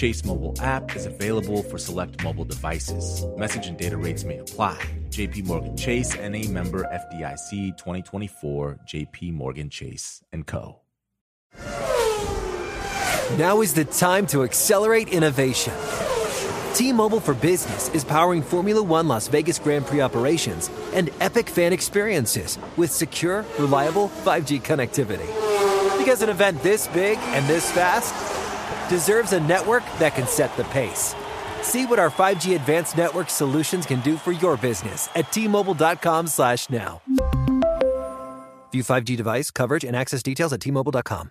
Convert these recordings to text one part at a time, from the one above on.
Chase mobile app is available for select mobile devices. Message and data rates may apply. JP Morgan Chase and a member FDIC 2024 JP Morgan Chase and Co. Now is the time to accelerate innovation. T-Mobile for Business is powering Formula 1 Las Vegas Grand Prix operations and epic fan experiences with secure, reliable 5G connectivity. Because an event this big and this fast deserves a network that can set the pace. See what our 5G advanced network solutions can do for your business at T-Mobile.com slash now. View 5G device coverage and access details at T-Mobile.com.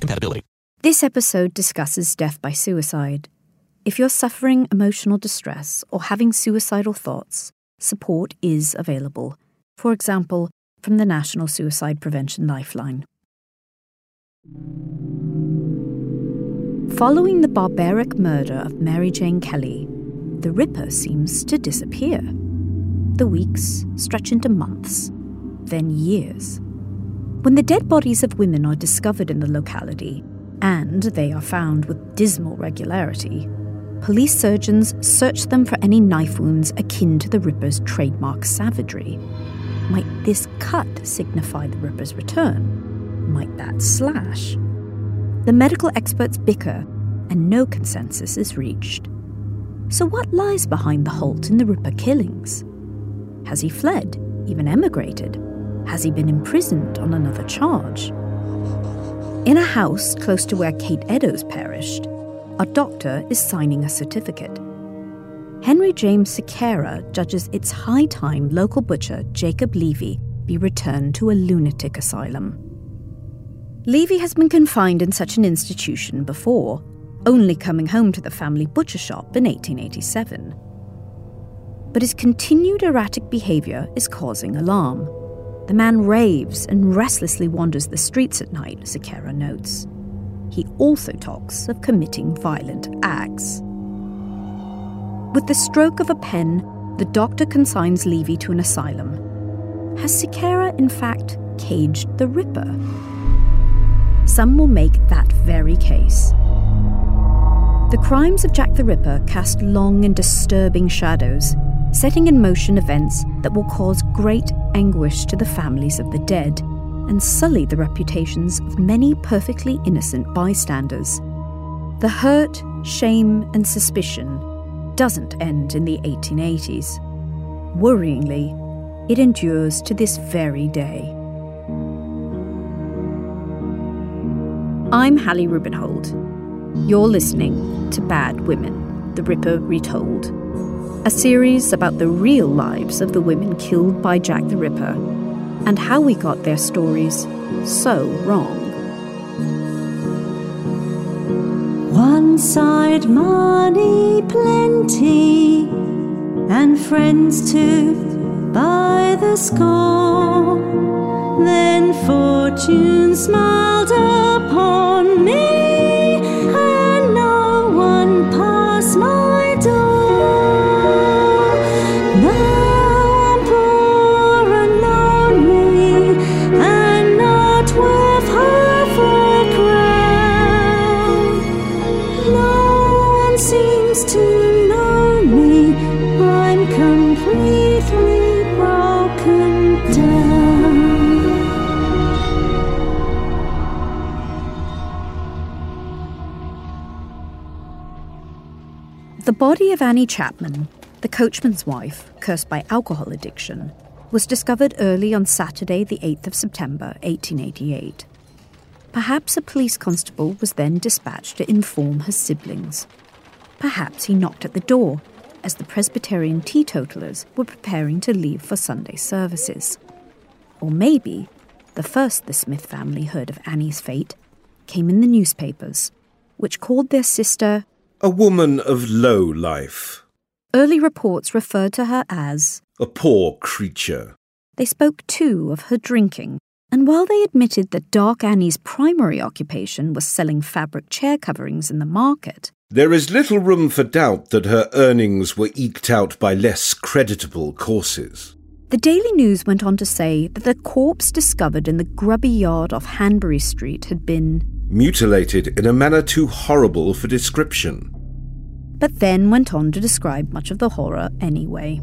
compatibility. This episode discusses death by suicide. If you're suffering emotional distress or having suicidal thoughts, support is available. For example, from the National Suicide Prevention Lifeline. Following the barbaric murder of Mary Jane Kelly, the Ripper seems to disappear. The weeks stretch into months, then years. When the dead bodies of women are discovered in the locality, and they are found with dismal regularity, police surgeons search them for any knife wounds akin to the Ripper's trademark savagery. Might this cut signify the Ripper's return? Might that slash? The medical experts bicker, and no consensus is reached. So, what lies behind the halt in the Ripper killings? Has he fled, even emigrated? Has he been imprisoned on another charge? In a house close to where Kate Eddowes perished, a doctor is signing a certificate. Henry James Sequeira judges it's high time local butcher Jacob Levy be returned to a lunatic asylum. Levy has been confined in such an institution before, only coming home to the family butcher shop in 1887. But his continued erratic behaviour is causing alarm. The man raves and restlessly wanders the streets at night, Sequeira notes. He also talks of committing violent acts. With the stroke of a pen, the doctor consigns Levy to an asylum. Has Sequeira, in fact, caged the Ripper? Some will make that very case. The crimes of Jack the Ripper cast long and disturbing shadows setting in motion events that will cause great anguish to the families of the dead and sully the reputations of many perfectly innocent bystanders. The hurt, shame, and suspicion doesn't end in the 1880s. Worryingly, it endures to this very day. I'm Hallie Rubenhold. You're listening to Bad Women, The Ripper Retold a series about the real lives of the women killed by Jack the Ripper and how we got their stories so wrong. One side money plenty and friends too by the score. Then fortune smiled body of Annie Chapman, The coachman's wife, cursed by alcohol addiction, was discovered early on Saturday, the 8th of September, 1888. Perhaps a police constable was then dispatched to inform her siblings. Perhaps he knocked at the door as the Presbyterian teetotalers were preparing to leave for Sunday services. Or maybe the first the Smith family heard of Annie's fate came in the newspapers, which called their sister a woman of low life. Early reports referred to her as a poor creature. They spoke too of her drinking, and while they admitted that Dark Annie's primary occupation was selling fabric chair coverings in the market, there is little room for doubt that her earnings were eked out by less creditable courses. The Daily News went on to say that the corpse discovered in the grubby yard off Hanbury Street had been mutilated in a manner too horrible for description. But then went on to describe much of the horror anyway.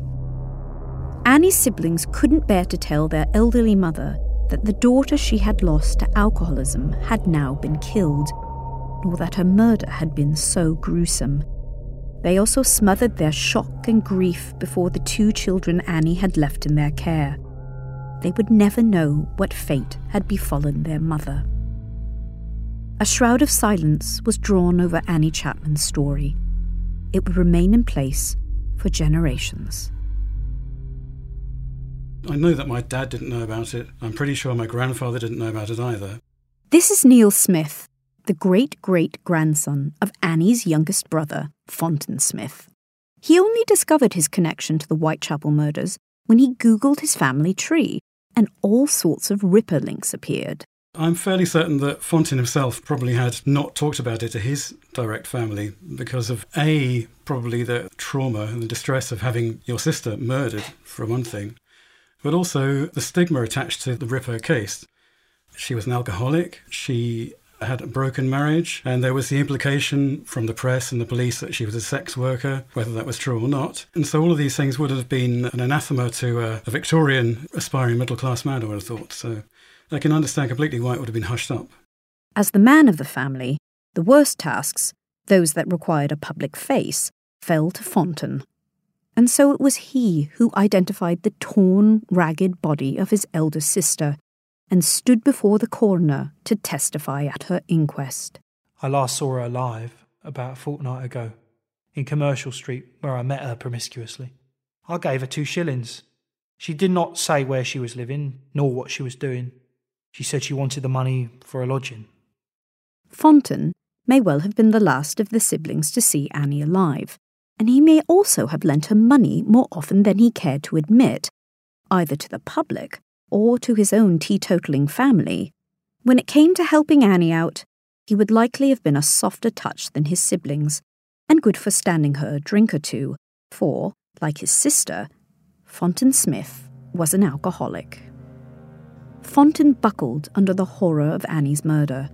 Annie's siblings couldn't bear to tell their elderly mother that the daughter she had lost to alcoholism had now been killed nor that her murder had been so gruesome. They also smothered their shock and grief before the two children Annie had left in their care. They would never know what fate had befallen their mother. A shroud of silence was drawn over Annie Chapman's story. It would remain in place for generations. I know that my dad didn't know about it. I'm pretty sure my grandfather didn't know about it either. This is Neil Smith, the great great grandson of Annie's youngest brother, Fountain Smith. He only discovered his connection to the Whitechapel murders when he Googled his family tree, and all sorts of Ripper links appeared. I'm fairly certain that Fountain himself probably had not talked about it to his direct family because of A, probably the trauma and the distress of having your sister murdered, for one thing, but also the stigma attached to the Ripper case. She was an alcoholic. She had a broken marriage, and there was the implication from the press and the police that she was a sex worker, whether that was true or not. And so all of these things would have been an anathema to a, a Victorian aspiring middle class man, I would have thought. So I can understand completely why it would have been hushed up. As the man of the family, the worst tasks, those that required a public face, fell to Fountain. And so it was he who identified the torn, ragged body of his elder sister and stood before the coroner to testify at her inquest. I last saw her alive about a fortnight ago in Commercial Street, where I met her promiscuously. I gave her two shillings. She did not say where she was living, nor what she was doing. She said she wanted the money for a lodging. Fountain may well have been the last of the siblings to see Annie alive, and he may also have lent her money more often than he cared to admit, either to the public or to his own teetotaling family, when it came to helping Annie out, he would likely have been a softer touch than his siblings, and good for standing her a drink or two, for, like his sister, Fountain Smith was an alcoholic. Fountain buckled under the horror of Annie's murder,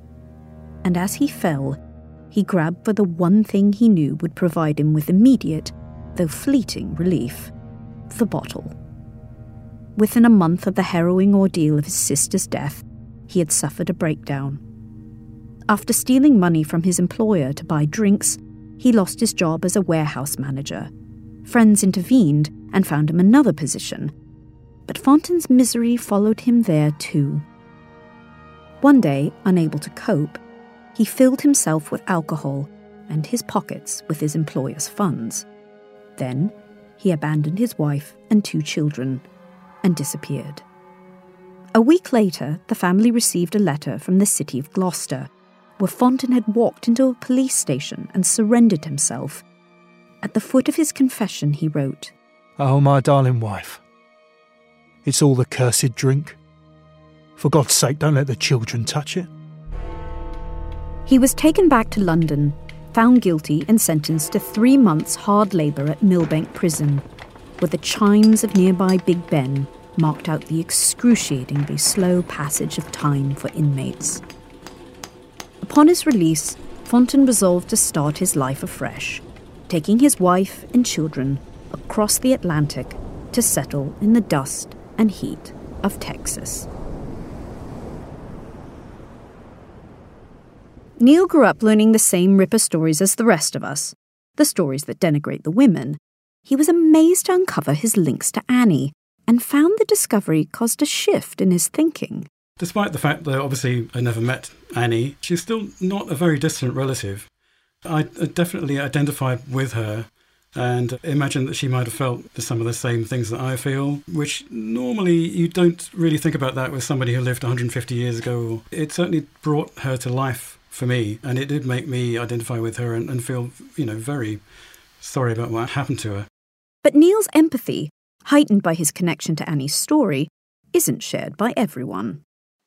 and as he fell, he grabbed for the one thing he knew would provide him with immediate, though fleeting, relief the bottle. Within a month of the harrowing ordeal of his sister's death, he had suffered a breakdown. After stealing money from his employer to buy drinks, he lost his job as a warehouse manager. Friends intervened and found him another position, but Fountain's misery followed him there too. One day, unable to cope, he filled himself with alcohol and his pockets with his employer's funds. Then, he abandoned his wife and two children and disappeared. A week later, the family received a letter from the city of Gloucester, where Fonten had walked into a police station and surrendered himself. At the foot of his confession, he wrote, Oh, my darling wife, it's all the cursed drink. For God's sake, don't let the children touch it. He was taken back to London, found guilty, and sentenced to three months' hard labour at Millbank Prison, where the chimes of nearby Big Ben marked out the excruciatingly slow passage of time for inmates. Upon his release, Fountain resolved to start his life afresh, taking his wife and children across the Atlantic to settle in the dust and heat of Texas. Neil grew up learning the same Ripper stories as the rest of us the stories that denigrate the women, he was amazed to uncover his links to Annie and found the discovery caused a shift in his thinking. Despite the fact that obviously I never met Annie, she's still not a very distant relative. I definitely identified with her and imagine that she might have felt some of the same things that I feel, which normally you don't really think about that with somebody who lived 150 years ago. It certainly brought her to life for me, and it did make me identify with her and, and feel, you know, very sorry about what happened to her. But Neil's empathy, heightened by his connection to Annie's story, isn't shared by everyone.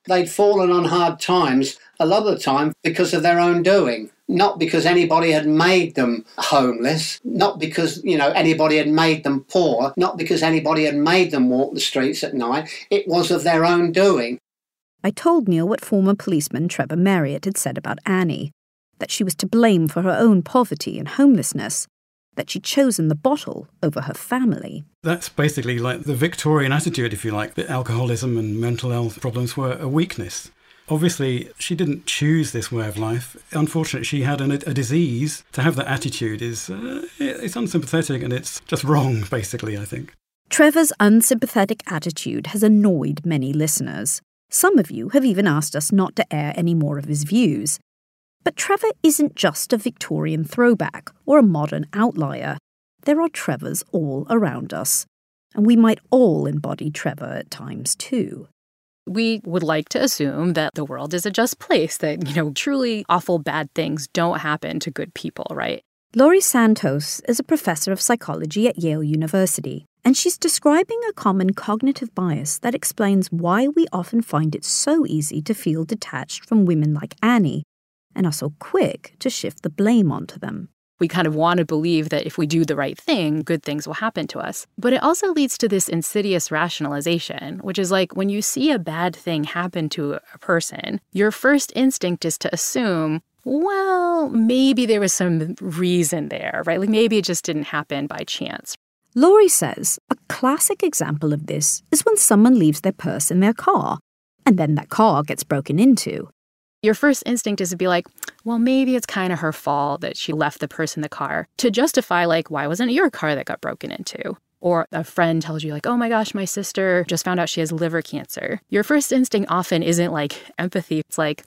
They'd fallen on hard times a lot of the time because of their own doing not because anybody had made them homeless, not because, you know, anybody had made them poor, not because anybody had made them walk the streets at night. It was of their own doing. I told Neil what former policeman Trevor Marriott had said about Annie that she was to blame for her own poverty and homelessness, that she'd chosen the bottle over her family. That's basically like the Victorian attitude, if you like, that alcoholism and mental health problems were a weakness. Obviously, she didn't choose this way of life. Unfortunately, she had an, a disease. To have that attitude is uh, it's unsympathetic and it's just wrong, basically, I think. Trevor's unsympathetic attitude has annoyed many listeners. Some of you have even asked us not to air any more of his views. But Trevor isn't just a Victorian throwback or a modern outlier. There are Trevors all around us, and we might all embody Trevor at times too we would like to assume that the world is a just place, that, you know, truly awful bad things don't happen to good people, right? Laurie Santos is a professor of psychology at Yale University, and she's describing a common cognitive bias that explains why we often find it so easy to feel detached from women like Annie and are so quick to shift the blame onto them. We kind of want to believe that if we do the right thing, good things will happen to us. But it also leads to this insidious rationalization, which is like when you see a bad thing happen to a person, your first instinct is to assume, well, maybe there was some reason there, right? Like maybe it just didn't happen by chance. Laurie says a classic example of this is when someone leaves their purse in their car, and then that car gets broken into your first instinct is to be like, well, maybe it's kind of her fault that she left the purse in the car to justify, like, why wasn't it your car that got broken into? Or a friend tells you, like, oh my gosh, my sister just found out she has liver cancer. Your first instinct often isn't like empathy. It's like,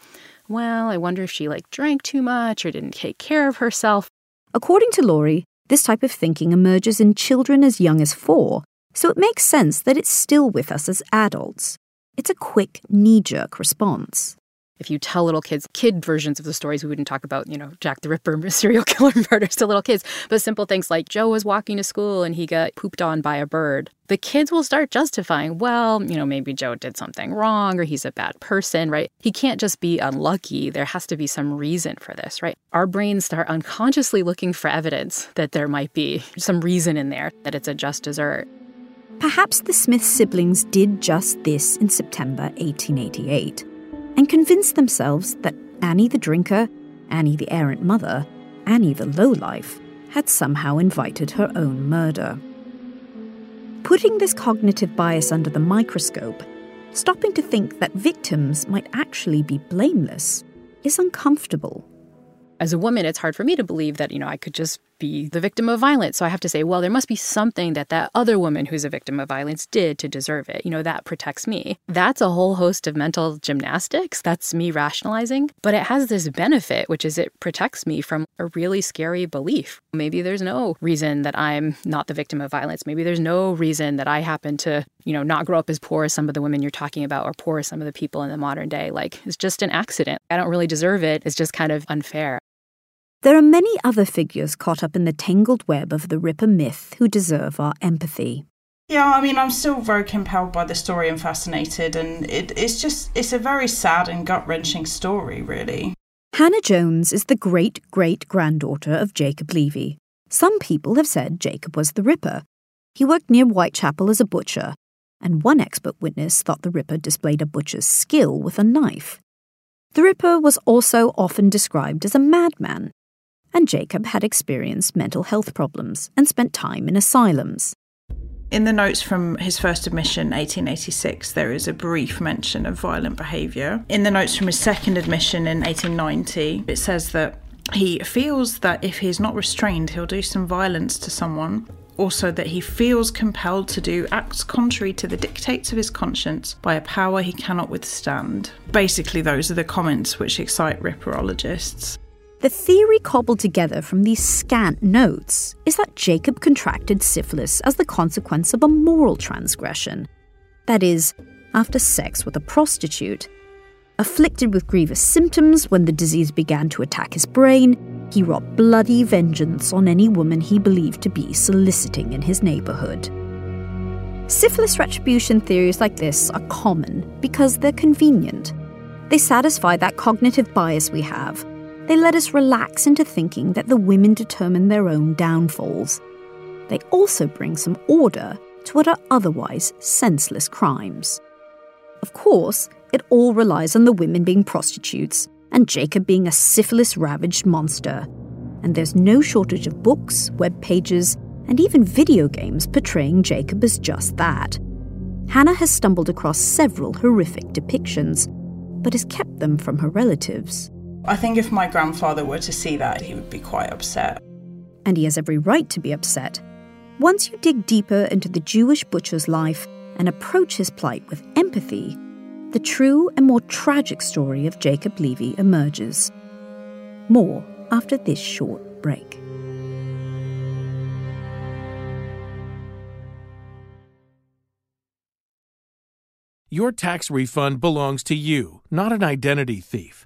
well, I wonder if she like drank too much or didn't take care of herself. According to Laurie, this type of thinking emerges in children as young as four, so it makes sense that it's still with us as adults. It's a quick, knee jerk response if you tell little kids kid versions of the stories, we wouldn't talk about, you know, Jack the Ripper serial killer murders to little kids, but simple things like Joe was walking to school and he got pooped on by a bird. The kids will start justifying, well, you know, maybe Joe did something wrong or he's a bad person, right? He can't just be unlucky. There has to be some reason for this, right? Our brains start unconsciously looking for evidence that there might be some reason in there, that it's a just desert. Perhaps the Smith siblings did just this in September 1888 and convinced themselves that Annie the drinker, Annie the errant mother, Annie the lowlife had somehow invited her own murder. Putting this cognitive bias under the microscope, stopping to think that victims might actually be blameless, is uncomfortable. As a woman, it's hard for me to believe that, you know, I could just be the victim of violence. So I have to say, well, there must be something that that other woman who's a victim of violence did to deserve it. You know, that protects me. That's a whole host of mental gymnastics. That's me rationalizing. But it has this benefit, which is it protects me from a really scary belief. Maybe there's no reason that I'm not the victim of violence. Maybe there's no reason that I happen to, you know, not grow up as poor as some of the women you're talking about or poor as some of the people in the modern day. Like, it's just an accident. I don't really deserve it. It's just kind of unfair. There are many other figures caught up in the tangled web of the Ripper myth who deserve our empathy. Yeah, I mean, I'm still very compelled by the story and fascinated, and it, it's just, it's a very sad and gut wrenching story, really. Hannah Jones is the great great granddaughter of Jacob Levy. Some people have said Jacob was the Ripper. He worked near Whitechapel as a butcher, and one expert witness thought the Ripper displayed a butcher's skill with a knife. The Ripper was also often described as a madman, and Jacob had experienced mental health problems and spent time in asylums. In the notes from his first admission, 1886, there is a brief mention of violent behaviour. In the notes from his second admission in 1890, it says that he feels that if he's not restrained, he'll do some violence to someone Also, that he feels compelled to do acts contrary to the dictates of his conscience by a power he cannot withstand. Basically, those are the comments which excite ripperologists. The theory cobbled together from these scant notes is that Jacob contracted syphilis as the consequence of a moral transgression. That is, after sex with a prostitute. Afflicted with grievous symptoms when the disease began to attack his brain, he wrought bloody vengeance on any woman he believed to be soliciting in his neighborhood. Syphilis retribution theories like this are common because they're convenient. They satisfy that cognitive bias we have they let us relax into thinking that the women determine their own downfalls. They also bring some order to what are otherwise senseless crimes. Of course, it all relies on the women being prostitutes and Jacob being a syphilis ravaged monster. And there's no shortage of books, web pages, and even video games portraying Jacob as just that. Hannah has stumbled across several horrific depictions, but has kept them from her relatives. I think if my grandfather were to see that, he would be quite upset. And he has every right to be upset. Once you dig deeper into the Jewish butcher's life and approach his plight with empathy, the true and more tragic story of Jacob Levy emerges. More after this short break. Your tax refund belongs to you, not an identity thief.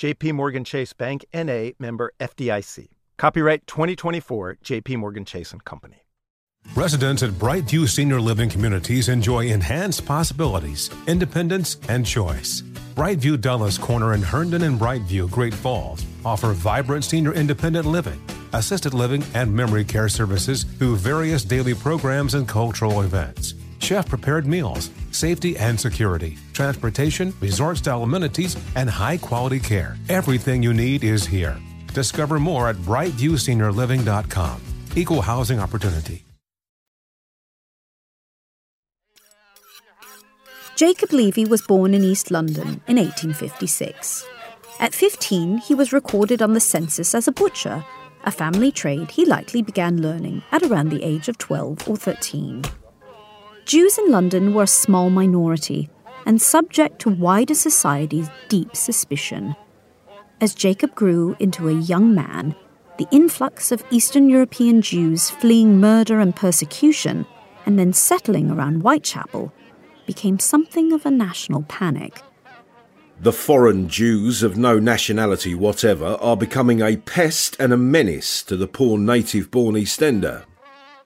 JP Morgan Chase Bank NA member FDIC. Copyright 2024 JP Morgan Chase and Company. Residents at Brightview Senior Living Communities enjoy enhanced possibilities, independence, and choice. Brightview Dulles Corner in Herndon and Brightview, Great Falls offer vibrant senior independent living, assisted living, and memory care services through various daily programs and cultural events chef prepared meals, safety and security, transportation, resort style amenities, and high quality care. Everything you need is here. Discover more at brightviewseniorliving.com. Equal housing opportunity. Jacob Levy was born in East London in 1856. At 15, he was recorded on the census as a butcher, a family trade he likely began learning at around the age of 12 or 13. Jews in London were a small minority and subject to wider society's deep suspicion. As Jacob grew into a young man, the influx of Eastern European Jews fleeing murder and persecution and then settling around Whitechapel became something of a national panic. The foreign Jews of no nationality whatever are becoming a pest and a menace to the poor native born East Ender.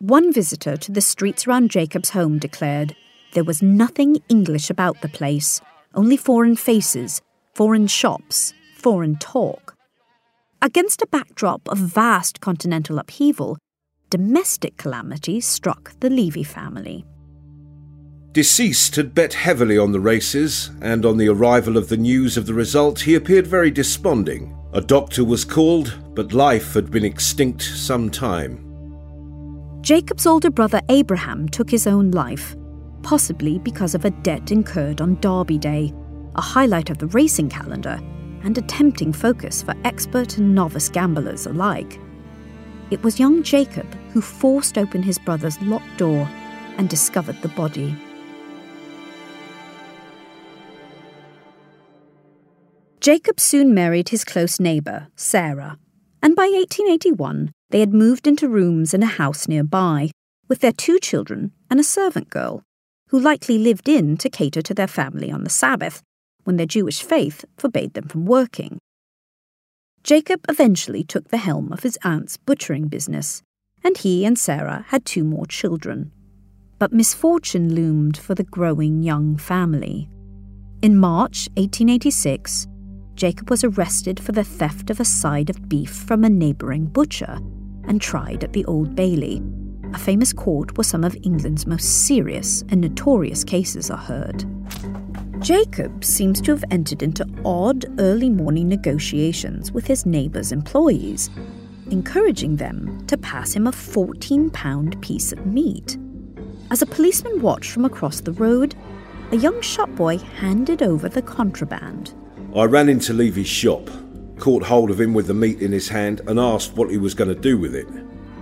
One visitor to the streets around Jacob's home declared, There was nothing English about the place, only foreign faces, foreign shops, foreign talk. Against a backdrop of vast continental upheaval, domestic calamity struck the Levy family. Deceased had bet heavily on the races, and on the arrival of the news of the result, he appeared very desponding. A doctor was called, but life had been extinct some time. Jacob's older brother Abraham took his own life, possibly because of a debt incurred on Derby Day, a highlight of the racing calendar and a tempting focus for expert and novice gamblers alike. It was young Jacob who forced open his brother's locked door and discovered the body. Jacob soon married his close neighbour, Sarah, and by 1881 they had moved into rooms in a house nearby, with their two children and a servant girl, who likely lived in to cater to their family on the Sabbath, when their Jewish faith forbade them from working. Jacob eventually took the helm of his aunt's butchering business, and he and Sarah had two more children. But misfortune loomed for the growing young family. In March 1886, Jacob was arrested for the theft of a side of beef from a neighbouring butcher and tried at the Old Bailey, a famous court where some of England's most serious and notorious cases are heard. Jacob seems to have entered into odd early morning negotiations with his neighbours' employees, encouraging them to pass him a 14 pound piece of meat. As a policeman watched from across the road, a young shopboy handed over the contraband. I ran into Levy's shop, caught hold of him with the meat in his hand, and asked what he was going to do with it.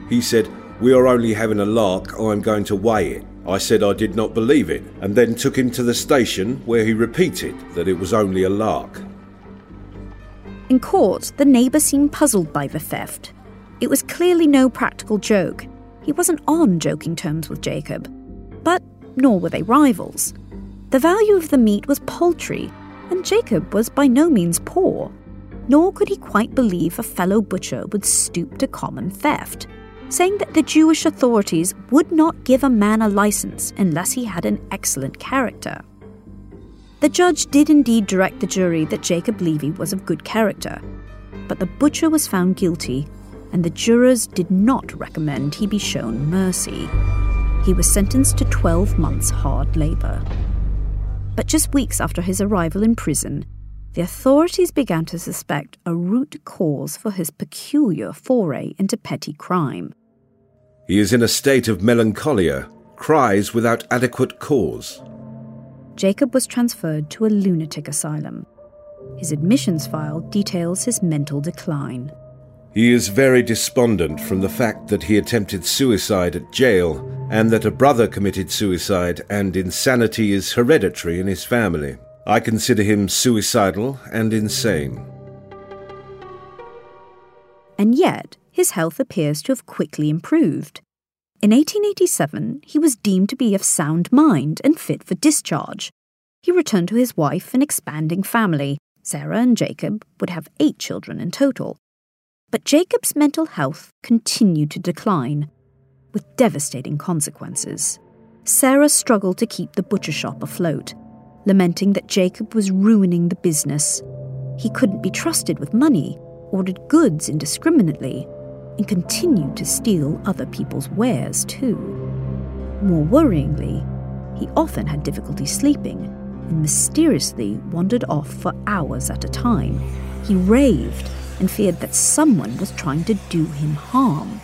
He said, We are only having a lark, I'm going to weigh it. I said I did not believe it, and then took him to the station where he repeated that it was only a lark. In court, the neighbour seemed puzzled by the theft. It was clearly no practical joke. He wasn't on joking terms with Jacob. But nor were they rivals. The value of the meat was paltry, and Jacob was by no means poor. Nor could he quite believe a fellow butcher would stoop to common theft saying that the Jewish authorities would not give a man a license unless he had an excellent character. The judge did indeed direct the jury that Jacob Levy was of good character, but the butcher was found guilty, and the jurors did not recommend he be shown mercy. He was sentenced to 12 months' hard labour. But just weeks after his arrival in prison, the authorities began to suspect a root cause for his peculiar foray into petty crime. He is in a state of melancholia, cries without adequate cause. Jacob was transferred to a lunatic asylum. His admissions file details his mental decline. He is very despondent from the fact that he attempted suicide at jail and that a brother committed suicide, and insanity is hereditary in his family. I consider him suicidal and insane. And yet, his health appears to have quickly improved. In 1887, he was deemed to be of sound mind and fit for discharge. He returned to his wife and expanding family. Sarah and Jacob would have eight children in total. But Jacob's mental health continued to decline, with devastating consequences. Sarah struggled to keep the butcher shop afloat, lamenting that Jacob was ruining the business. He couldn't be trusted with money, ordered goods indiscriminately, and continued to steal other people's wares too. More worryingly, he often had difficulty sleeping and mysteriously wandered off for hours at a time. He raved and feared that someone was trying to do him harm.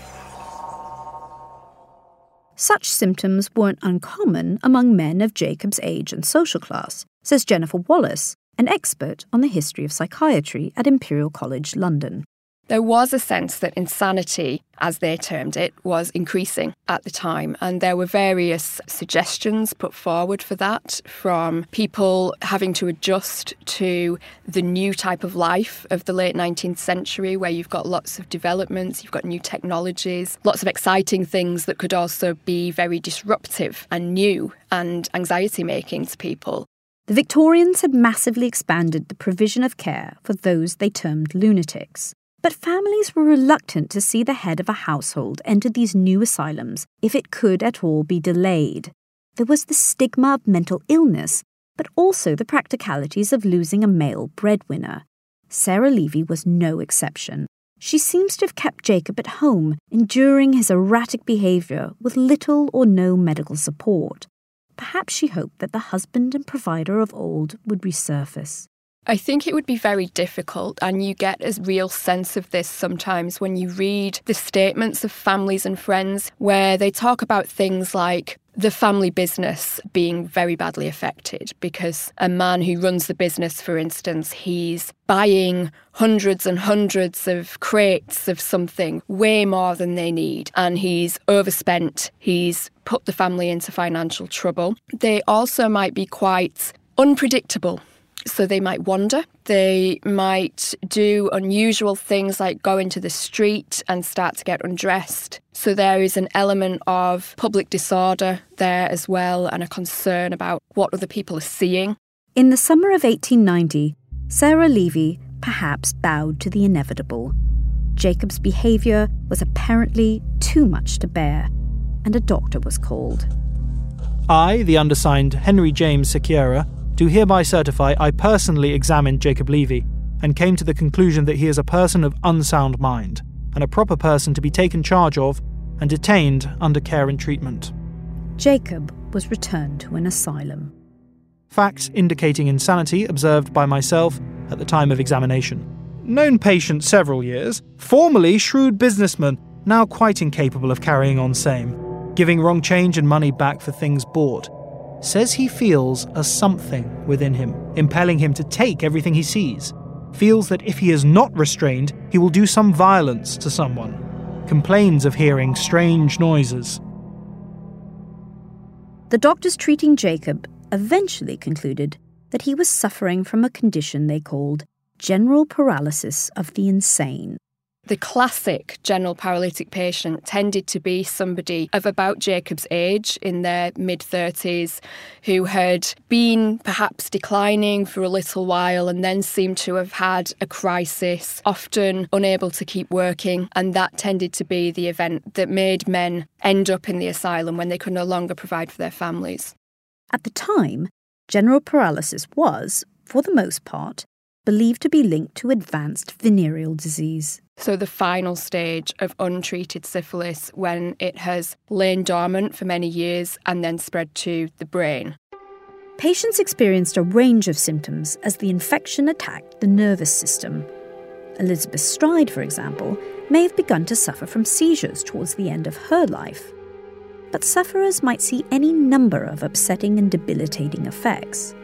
Such symptoms weren't uncommon among men of Jacob's age and social class, says Jennifer Wallis, an expert on the history of psychiatry at Imperial College London there was a sense that insanity, as they termed it, was increasing at the time. And there were various suggestions put forward for that from people having to adjust to the new type of life of the late 19th century, where you've got lots of developments, you've got new technologies, lots of exciting things that could also be very disruptive and new and anxiety making to people. The Victorians had massively expanded the provision of care for those they termed lunatics. But families were reluctant to see the head of a household enter these new asylums if it could at all be delayed. there was the stigma of mental illness, but also the practicalities of losing a male breadwinner. Sarah Levy was no exception. She seems to have kept Jacob at home, enduring his erratic behaviour with little or no medical support. Perhaps she hoped that the husband and provider of old would resurface. I think it would be very difficult, and you get a real sense of this sometimes when you read the statements of families and friends where they talk about things like the family business being very badly affected because a man who runs the business, for instance, he's buying hundreds and hundreds of crates of something, way more than they need, and he's overspent. He's put the family into financial trouble. They also might be quite unpredictable so they might wander. They might do unusual things like go into the street and start to get undressed. So there is an element of public disorder there as well and a concern about what other people are seeing. In the summer of 1890, Sarah Levy perhaps bowed to the inevitable. Jacob's behaviour was apparently too much to bear, and a doctor was called. I, the undersigned Henry James Sequeira, do hereby certify I personally examined Jacob Levy and came to the conclusion that he is a person of unsound mind and a proper person to be taken charge of and detained under care and treatment. Jacob was returned to an asylum. Facts indicating insanity observed by myself at the time of examination. Known patient several years, formerly shrewd businessman, now quite incapable of carrying on same, giving wrong change and money back for things bought, says he feels a something within him, impelling him to take everything he sees. Feels that if he is not restrained, he will do some violence to someone. Complains of hearing strange noises. The doctors treating Jacob eventually concluded that he was suffering from a condition they called general paralysis of the insane. The classic general paralytic patient tended to be somebody of about Jacob's age, in their mid 30s, who had been perhaps declining for a little while and then seemed to have had a crisis, often unable to keep working. And that tended to be the event that made men end up in the asylum when they could no longer provide for their families. At the time, general paralysis was, for the most part, believed to be linked to advanced venereal disease. So, the final stage of untreated syphilis when it has lain dormant for many years and then spread to the brain. Patients experienced a range of symptoms as the infection attacked the nervous system. Elizabeth Stride, for example, may have begun to suffer from seizures towards the end of her life. But sufferers might see any number of upsetting and debilitating effects.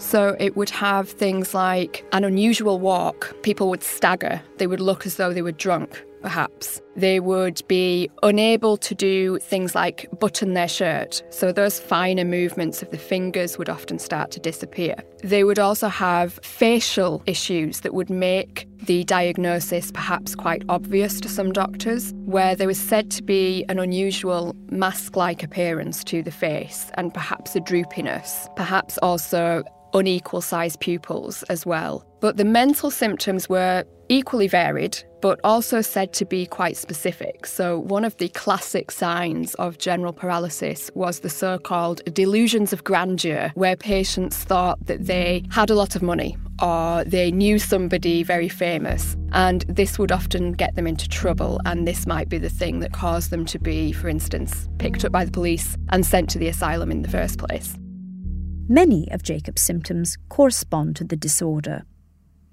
So it would have things like an unusual walk. People would stagger. They would look as though they were drunk, perhaps. They would be unable to do things like button their shirt. So those finer movements of the fingers would often start to disappear. They would also have facial issues that would make the diagnosis perhaps quite obvious to some doctors, where there was said to be an unusual mask like appearance to the face and perhaps a droopiness, perhaps also unequal sized pupils as well. But the mental symptoms were equally varied, but also said to be quite specific. So, one of the classic signs of general paralysis was the so called delusions of grandeur, where patients thought that they had a lot of money or they knew somebody very famous. And this would often get them into trouble, and this might be the thing that caused them to be, for instance, picked up by the police and sent to the asylum in the first place. Many of Jacob's symptoms correspond to the disorder,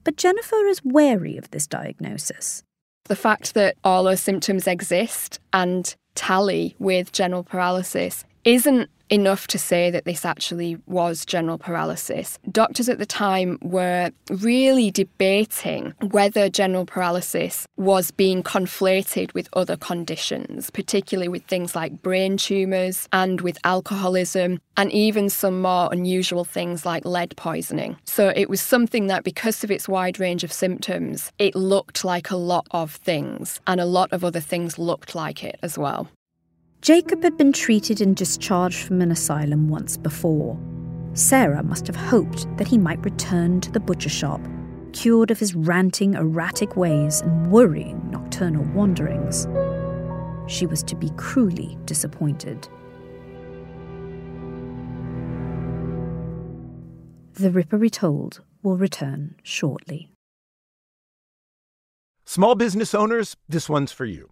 but Jennifer is wary of this diagnosis. The fact that all those symptoms exist and tally with general paralysis isn't enough to say that this actually was general paralysis. Doctors at the time were really debating whether general paralysis was being conflated with other conditions, particularly with things like brain tumours and with alcoholism, and even some more unusual things like lead poisoning. So it was something that, because of its wide range of symptoms, it looked like a lot of things, and a lot of other things looked like it as well. Jacob had been treated and discharged from an asylum once before. Sarah must have hoped that he might return to the butcher shop, cured of his ranting, erratic ways and worrying nocturnal wanderings. She was to be cruelly disappointed. The Ripper Retold will return shortly. Small business owners, this one's for you.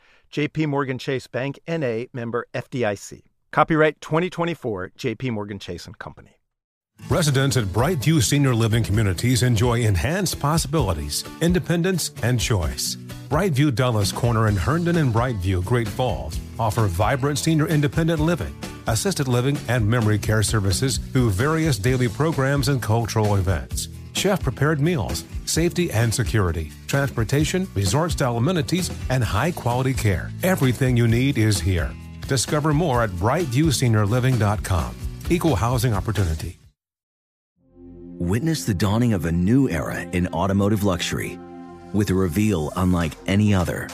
JP Morgan Chase Bank NA member FDIC. Copyright 2024 JP Morgan Chase and Company. Residents at Brightview Senior Living Communities enjoy enhanced possibilities, independence, and choice. Brightview Dulles Corner in Herndon and Brightview, Great Falls offer vibrant senior independent living, assisted living, and memory care services through various daily programs and cultural events. Chef prepared meals, safety and security, transportation, resort style amenities, and high quality care. Everything you need is here. Discover more at brightviewseniorliving.com. Equal housing opportunity. Witness the dawning of a new era in automotive luxury with a reveal unlike any other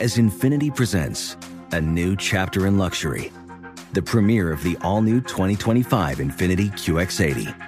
as Infiniti presents a new chapter in luxury, the premiere of the all new 2025 Infiniti QX80.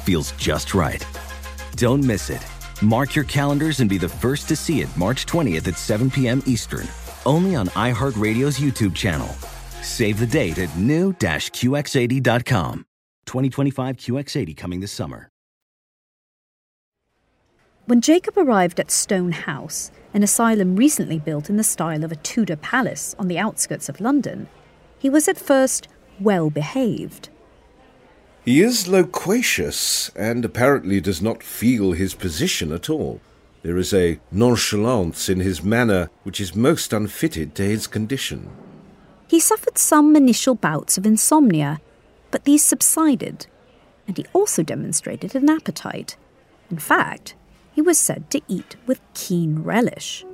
feels just right. Don't miss it. Mark your calendars and be the first to see it March 20th at 7 p.m. Eastern, only on iHeartRadio's YouTube channel. Save the date at new-QX80.com. 2025 QX80 coming this summer. When Jacob arrived at Stone House, an asylum recently built in the style of a Tudor palace on the outskirts of London, he was at first well behaved. He is loquacious and apparently does not feel his position at all. There is a nonchalance in his manner which is most unfitted to his condition. He suffered some initial bouts of insomnia, but these subsided, and he also demonstrated an appetite. In fact, he was said to eat with keen relish.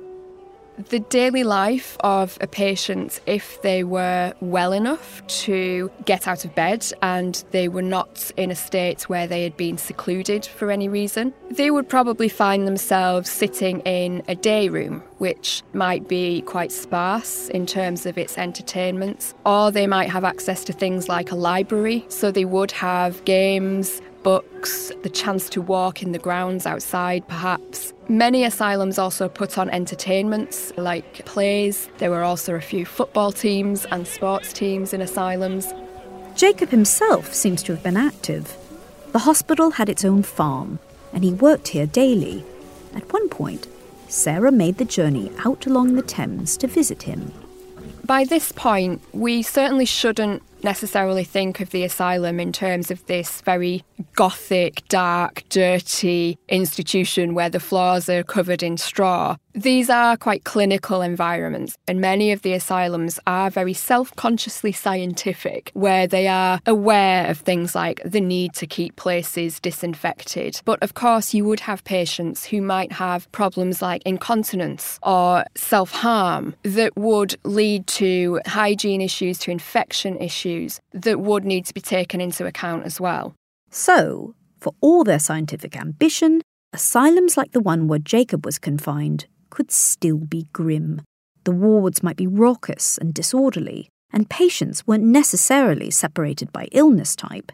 The daily life of a patient, if they were well enough to get out of bed and they were not in a state where they had been secluded for any reason, they would probably find themselves sitting in a day room, which might be quite sparse in terms of its entertainments, or they might have access to things like a library, so they would have games, books, the chance to walk in the grounds outside, perhaps. Many asylums also put on entertainments like plays. There were also a few football teams and sports teams in asylums. Jacob himself seems to have been active. The hospital had its own farm, and he worked here daily. At one point, Sarah made the journey out along the Thames to visit him. By this point, we certainly shouldn't necessarily think of the asylum in terms of this very gothic, dark, dirty institution where the floors are covered in straw. These are quite clinical environments, and many of the asylums are very self consciously scientific, where they are aware of things like the need to keep places disinfected. But of course, you would have patients who might have problems like incontinence or self harm that would lead to hygiene issues, to infection issues that would need to be taken into account as well. So, for all their scientific ambition, asylums like the one where Jacob was confined could still be grim. The wards might be raucous and disorderly, and patients weren't necessarily separated by illness type.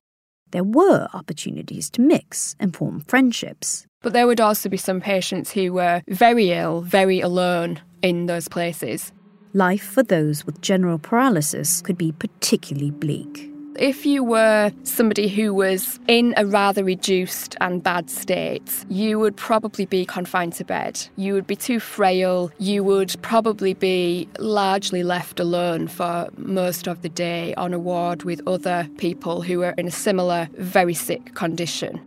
there were opportunities to mix and form friendships. But there would also be some patients who were very ill, very alone in those places. Life for those with general paralysis could be particularly bleak. If you were somebody who was in a rather reduced and bad state, you would probably be confined to bed. You would be too frail. You would probably be largely left alone for most of the day on a ward with other people who were in a similar, very sick condition.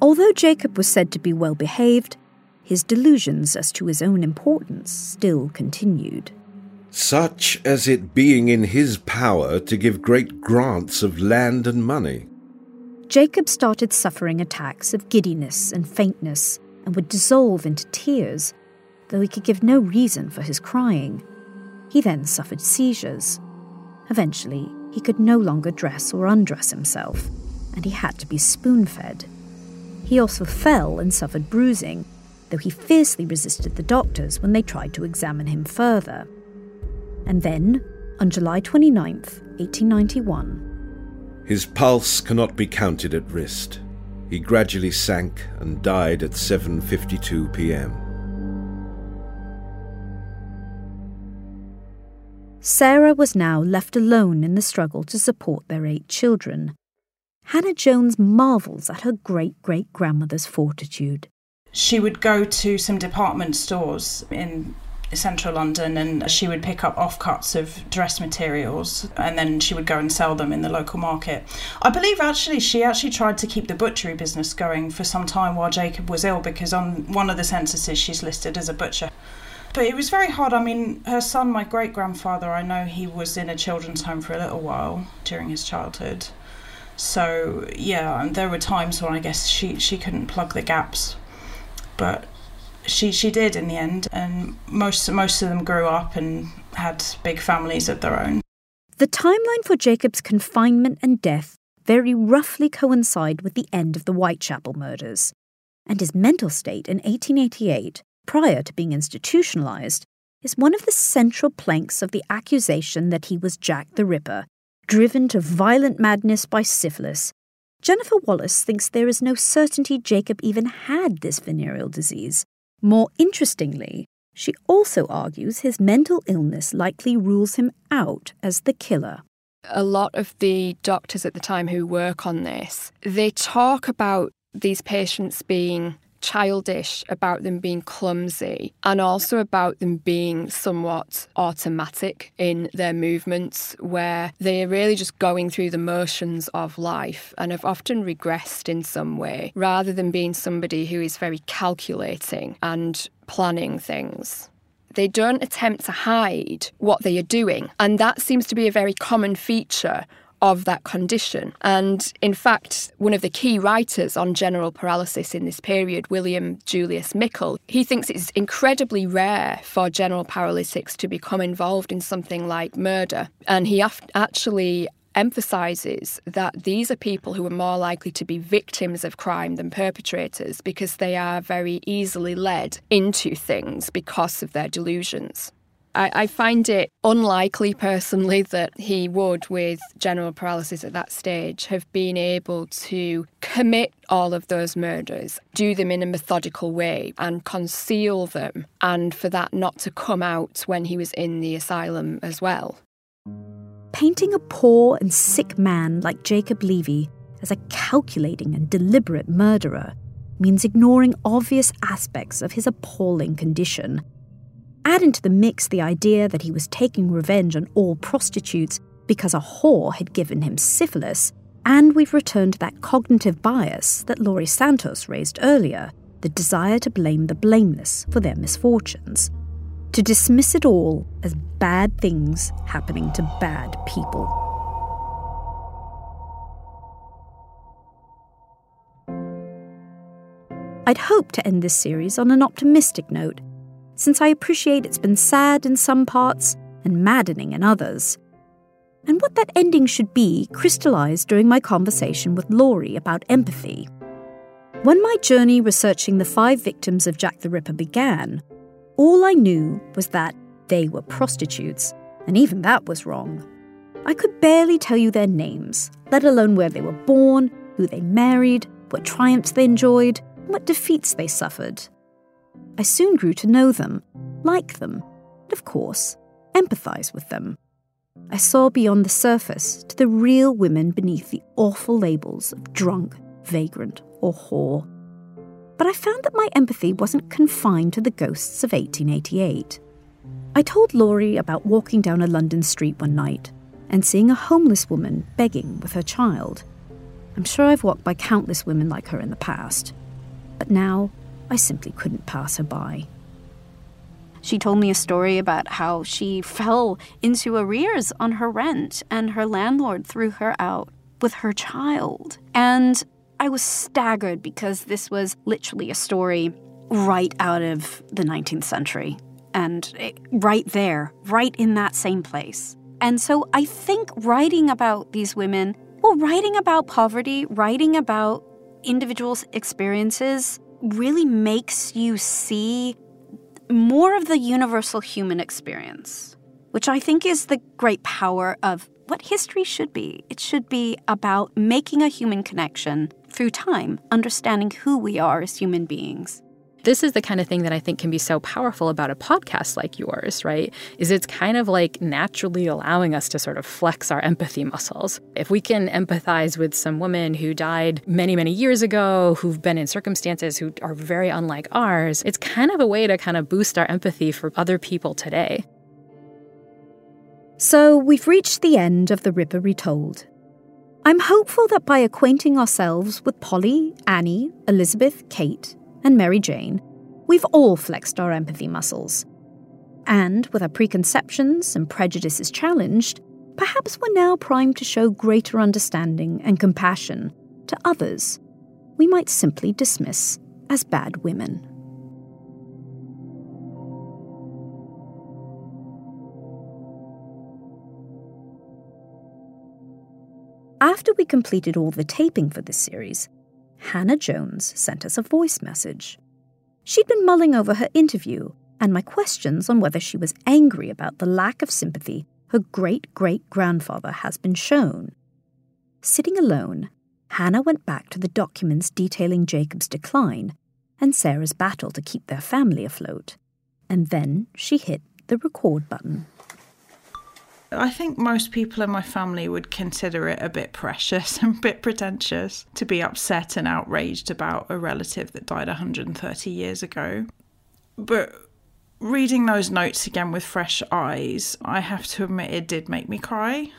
Although Jacob was said to be well behaved, his delusions as to his own importance still continued such as it being in his power to give great grants of land and money. Jacob started suffering attacks of giddiness and faintness and would dissolve into tears, though he could give no reason for his crying. He then suffered seizures. Eventually, he could no longer dress or undress himself, and he had to be spoon fed. He also fell and suffered bruising, though he fiercely resisted the doctors when they tried to examine him further. And then, on July 29, 1891, his pulse cannot be counted at wrist. He gradually sank and died at 7:52 p.m. Sarah was now left alone in the struggle to support their eight children. Hannah Jones marvels at her great great grandmother's fortitude. She would go to some department stores in central London and she would pick up offcuts of dress materials and then she would go and sell them in the local market. I believe actually she actually tried to keep the butchery business going for some time while Jacob was ill because on one of the censuses she's listed as a butcher. But it was very hard. I mean, her son, my great grandfather, I know he was in a children's home for a little while during his childhood. So, yeah, there were times when I guess she, she couldn't plug the gaps. But she she did in the end, and most most of them grew up and had big families of their own. The timeline for Jacob's confinement and death very roughly coincide with the end of the Whitechapel murders, and his mental state in 1888, prior to being institutionalized, is one of the central planks of the accusation that he was Jack the Ripper, driven to violent madness by syphilis. Jennifer Wallis thinks there is no certainty Jacob even had this venereal disease, more interestingly, she also argues his mental illness likely rules him out as the killer. A lot of the doctors at the time who work on this, they talk about these patients being childish, about them being clumsy, and also about them being somewhat automatic in their movements, where they're really just going through the motions of life and have often regressed in some way, rather than being somebody who is very calculating and planning things they don't attempt to hide what they are doing. And that seems to be a very common feature of that condition. And in fact, one of the key writers on general paralysis in this period, William Julius Mickle, he thinks it's incredibly rare for general paralytics to become involved in something like murder. And he actually emphasizes that these are people who are more likely to be victims of crime than perpetrators because they are very easily led into things because of their delusions. I, I find it unlikely personally that he would, with general paralysis at that stage, have been able to commit all of those murders, do them in a methodical way, and conceal them, and for that not to come out when he was in the asylum as well. Painting a poor and sick man like Jacob Levy as a calculating and deliberate murderer means ignoring obvious aspects of his appalling condition Add into the mix the idea that he was taking revenge on all prostitutes because a whore had given him syphilis, and we've returned to that cognitive bias that Laurie Santos raised earlier the desire to blame the blameless for their misfortunes, to dismiss it all as bad things happening to bad people. I'd hoped to end this series on an optimistic note since I appreciate it's been sad in some parts and maddening in others. And what that ending should be crystallized during my conversation with Laurie about empathy. When my journey researching the five victims of Jack the Ripper began, all I knew was that they were prostitutes, and even that was wrong. I could barely tell you their names, let alone where they were born, who they married, what triumphs they enjoyed, what defeats they suffered. I soon grew to know them, like them, and of course, empathise with them. I saw beyond the surface to the real women beneath the awful labels of drunk, vagrant, or whore. But I found that my empathy wasn't confined to the ghosts of 1888. I told Laurie about walking down a London street one night and seeing a homeless woman begging with her child. I'm sure I've walked by countless women like her in the past, but now I simply couldn't pass her by. She told me a story about how she fell into arrears on her rent and her landlord threw her out with her child. And I was staggered because this was literally a story right out of the 19th century and it, right there, right in that same place. And so I think writing about these women, well, writing about poverty, writing about individuals' experiences really makes you see more of the universal human experience, which I think is the great power of what history should be. It should be about making a human connection through time, understanding who we are as human beings this is the kind of thing that I think can be so powerful about a podcast like yours, right? Is it's kind of like naturally allowing us to sort of flex our empathy muscles. If we can empathize with some woman who died many, many years ago, who've been in circumstances who are very unlike ours, it's kind of a way to kind of boost our empathy for other people today. So we've reached the end of the Ripper Retold. I'm hopeful that by acquainting ourselves with Polly, Annie, Elizabeth, Kate, and Mary Jane, we've all flexed our empathy muscles. And with our preconceptions and prejudices challenged, perhaps we're now primed to show greater understanding and compassion to others we might simply dismiss as bad women. After we completed all the taping for this series, Hannah Jones sent us a voice message. She'd been mulling over her interview and my questions on whether she was angry about the lack of sympathy her great great grandfather has been shown. Sitting alone, Hannah went back to the documents detailing Jacob's decline and Sarah's battle to keep their family afloat, and then she hit the record button. I think most people in my family would consider it a bit precious and a bit pretentious to be upset and outraged about a relative that died 130 years ago. But reading those notes again with fresh eyes, I have to admit it did make me cry.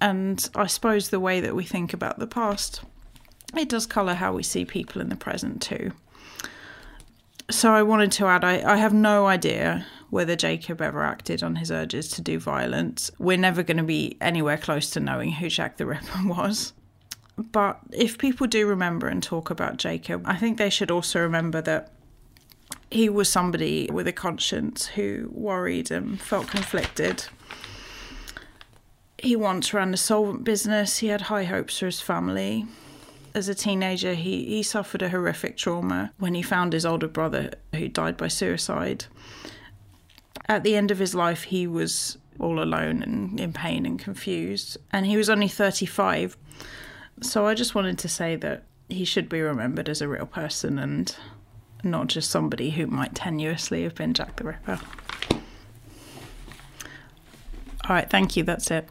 And I suppose the way that we think about the past, it does colour how we see people in the present too. So I wanted to add I, I have no idea whether Jacob ever acted on his urges to do violence. We're never going to be anywhere close to knowing who Jack the Ripper was. But if people do remember and talk about Jacob, I think they should also remember that he was somebody with a conscience who worried and felt conflicted. He once ran a solvent business, he had high hopes for his family. As a teenager, he, he suffered a horrific trauma when he found his older brother who died by suicide at the end of his life, he was all alone and in pain and confused. And he was only 35. So I just wanted to say that he should be remembered as a real person and not just somebody who might tenuously have been Jack the Ripper. All right, thank you. That's it.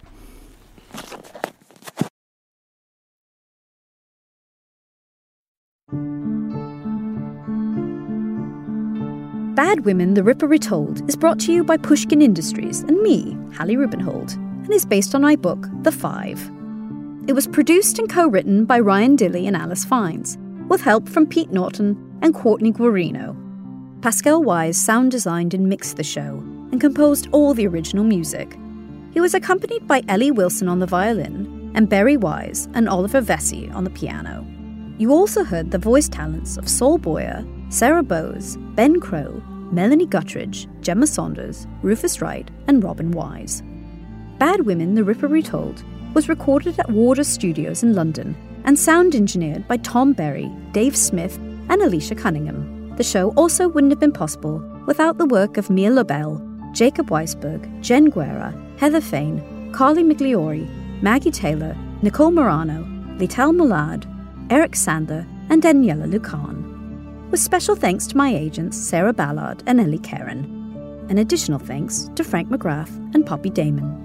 Bad Women, The Ripper Retold is brought to you by Pushkin Industries and me, Hallie Rubenhold, and is based on my book, The Five. It was produced and co written by Ryan Dilley and Alice Fiennes, with help from Pete Norton and Courtney Guarino. Pascal Wyse sound designed and mixed the show and composed all the original music. He was accompanied by Ellie Wilson on the violin and Berry Wise and Oliver Vesey on the piano. You also heard the voice talents of Saul Boyer, Sarah Bowes, Ben Crow, Melanie Guttridge, Gemma Saunders, Rufus Wright, and Robin Wise. Bad Women, The Ripper Retold was recorded at Wardour Studios in London and sound engineered by Tom Berry, Dave Smith, and Alicia Cunningham. The show also wouldn't have been possible without the work of Mia Lobel, Jacob Weisberg, Jen Guerra, Heather Fain, Carly Migliori, Maggie Taylor, Nicole Morano, Lital Molad, Eric Sandler, and Daniella Lakhan. With special thanks to my agents Sarah Ballard and Eli Keren. And additional thanks to Frank McGrath and Poppy Damon.